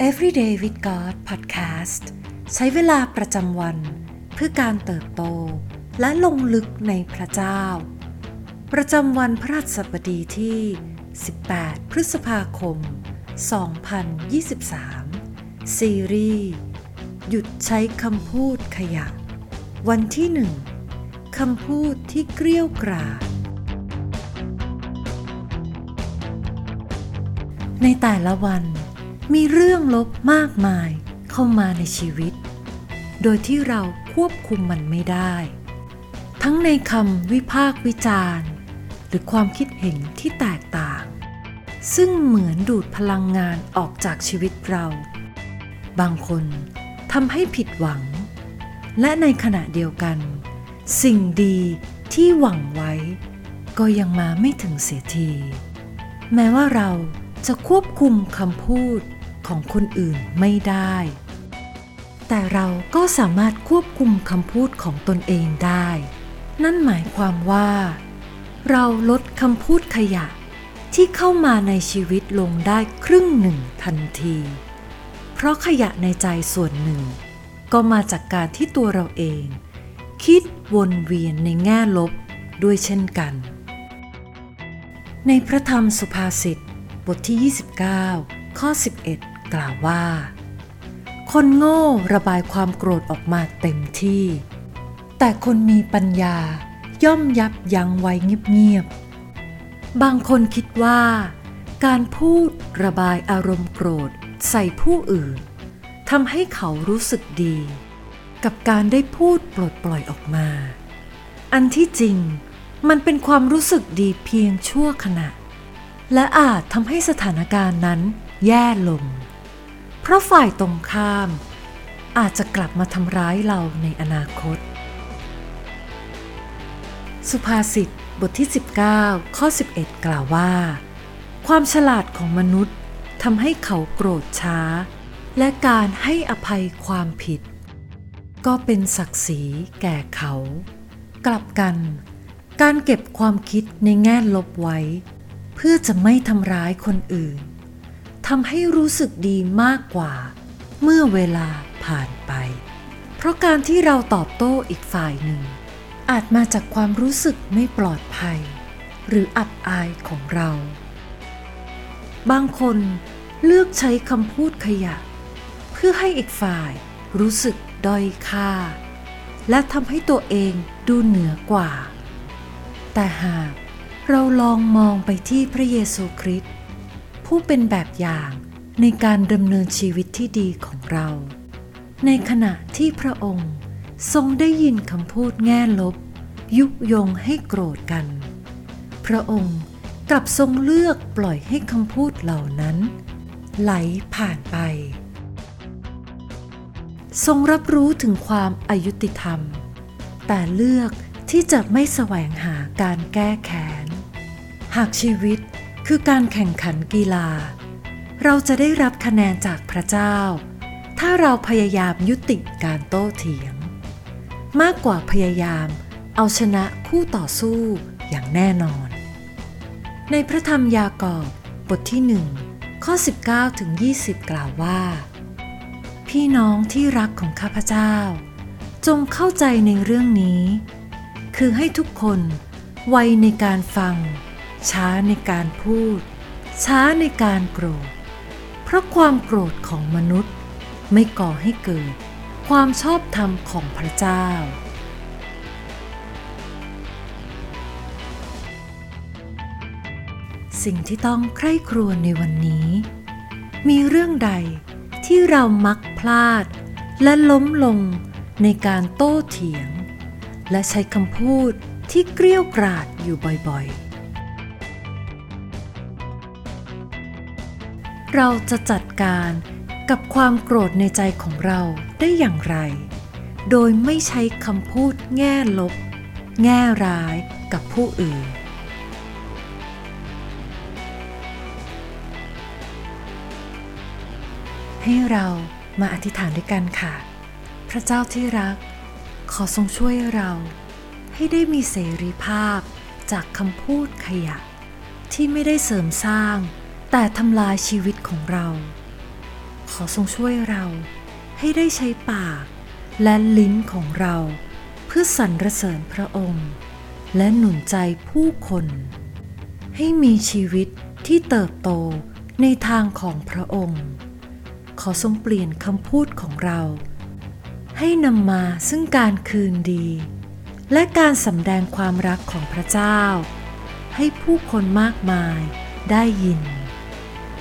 Everyday with God Podcast ใช้เวลาประจำวัน เพื่อการเติบโตและลงลึกในพระเจ้า ประจำวันพระราชสบดีที่ 18 พฤษภาคม 2023 ซีรีส์ หยุดใช้คำพูดขยะ วันที่หนึ่งคำพูดที่เกลี้ยวกราดในแต่ละวัน มีเรื่องลบมากมายเข้ามาในชีวิต โดยที่เราควบคุมมันไม่ได้ ทั้งในคำวิพากวิจารณ์ หรือความคิดเห็นที่แตกต่าง ซึ่งเหมือนดูดพลังงานออกจากชีวิตเรา บางคนทำให้ผิดหวัง และในขณะเดียวกัน สิ่งดีที่หวังไว้ ก็ยังมาไม่ถึงเสียที แม้ว่าเราจะควบคุมคำพูด ของคนอื่นไม่ได้ แต่เราก็สามารถควบคุมคำพูดของตนเองได้ นั่นหมายความว่า เราลดคำพูดขยะที่เข้ามาในชีวิตลงได้ครึ่งหนึ่งทันที เพราะขยะในใจส่วนหนึ่ง ก็มาจากการที่ตัวเราเอง คิดวนเวียนในแง่ลบด้วยเช่นกัน ในพระธรรมสุภาษิตบทที่ 29 ข้อ 11 กล่าวว่า คนโง่ระบายความโกรธออกมาเต็มที่ แต่คนมีปัญญาย่อมยับยั้งไว้เงียบๆ บางคนคิดว่า การพูดระบายอารมณ์โกรธใส่ผู้อื่นทำให้เขารู้สึกดี กับการได้พูดปลดปล่อยออกมา อันที่จริงมันเป็นความรู้สึกดีเพียงชั่วขณะ และอาจทำให้สถานการณ์นั้นแย่ลง เพราะฝ่ายตรงข้าม อาจจะกลับมาทำร้ายเราในอนาคต สุภาษิตบทที่ 19 ข้อ 11 กล่าวว่า ความฉลาดของมนุษย์ทำให้เขาโกรธช้า และการให้อภัยความผิด ก็เป็นศักดิ์ศรีแก่เขา กลับกัน การเก็บความคิดในแง่ลบไว้ เพื่อจะไม่ทำร้ายคนอื่นำให้รู้สึกดีมากกว่า เมื่อเวลาผ่านไป เพราะการที่เราตอบโต้อีกฝ่ายหนึ่ง อาจมาจากความรู้สึกไม่ปลอดภัย หรืออับอายของเรา บางคนเลือกใช้คำพูดขยะ เพื่อให้อีกฝ่ายรู้สึกด้อยค่า และทำให้ตัวเองดูเหนือกว่า แต่หากเราลองมองไปที่พระเยซูคริสต์ ผู้เป็นแบบอย่างในการดำเนินชีวิตที่ดีของเรา ในขณะที่พระองค์ทรงได้ยินคำพูดแง่ลบ ยุยงให้โกรธกัน พระองค์กลับทรงเลือกปล่อยให้คำพูดเหล่านั้น ไหลผ่านไป ทรงรับรู้ถึงความอายุติธรรม แต่เลือกที่จะไม่แสวงหาการแก้แค้น หากชีวิต คือการแข่งขันกีฬา เราจะได้รับคะแนนจากพระเจ้า ถ้าเราพยายามยุติการโต้เถียง มากกว่าพยายามเอาชนะคู่ต่อสู้อย่างแน่นอน ในพระธรรมยากอบบทที่หนึ่งข้อ 19ถึง20 กล่าวว่า พี่น้องที่รักของข้าพเจ้า จงเข้าใจในเรื่องนี้ คือให้ทุกคนไวในการฟัง ช้าในการพูด ช้าในการโกรธ เพราะความโกรธของมนุษย์ไม่ก่อให้เกิด ความชอบธรรมของพระเจ้า สิ่งที่ต้องใคร่ครวญในวันนี้ มีเรื่องใดที่เรามักพลาด และล้มลงในการโต้เถียง และใช้คำพูดที่เกลี้ยวกราดอยู่บ่อยๆ เราจะจัดการกับความโกรธในใจของเราได้อย่างไร โดยไม่ใช้คำพูดแง่ลบ แง่ร้ายกับผู้อื่น ให้เรามาอธิษฐานด้วยกันค่ะ พระเจ้าที่รัก ขอทรงช่วยเรา ให้ได้มีเสรีภาพจากคำพูดขยะ ที่ไม่ได้เสริมสร้าง แต่ทำลายชีวิตของเรา ขอทรงช่วยเราให้ได้ใช้ปากและลิ้นของเราเพื่อสรรเสริญพระองค์ และหนุนใจผู้คน ให้มีชีวิตที่เติบโตในทางของพระองค์ ขอทรงเปลี่ยนคำพูดของเรา ให้นำมาซึ่งการคืนดี และการสำแดงความรักของพระเจ้า ให้ผู้คนมากมายได้ยิน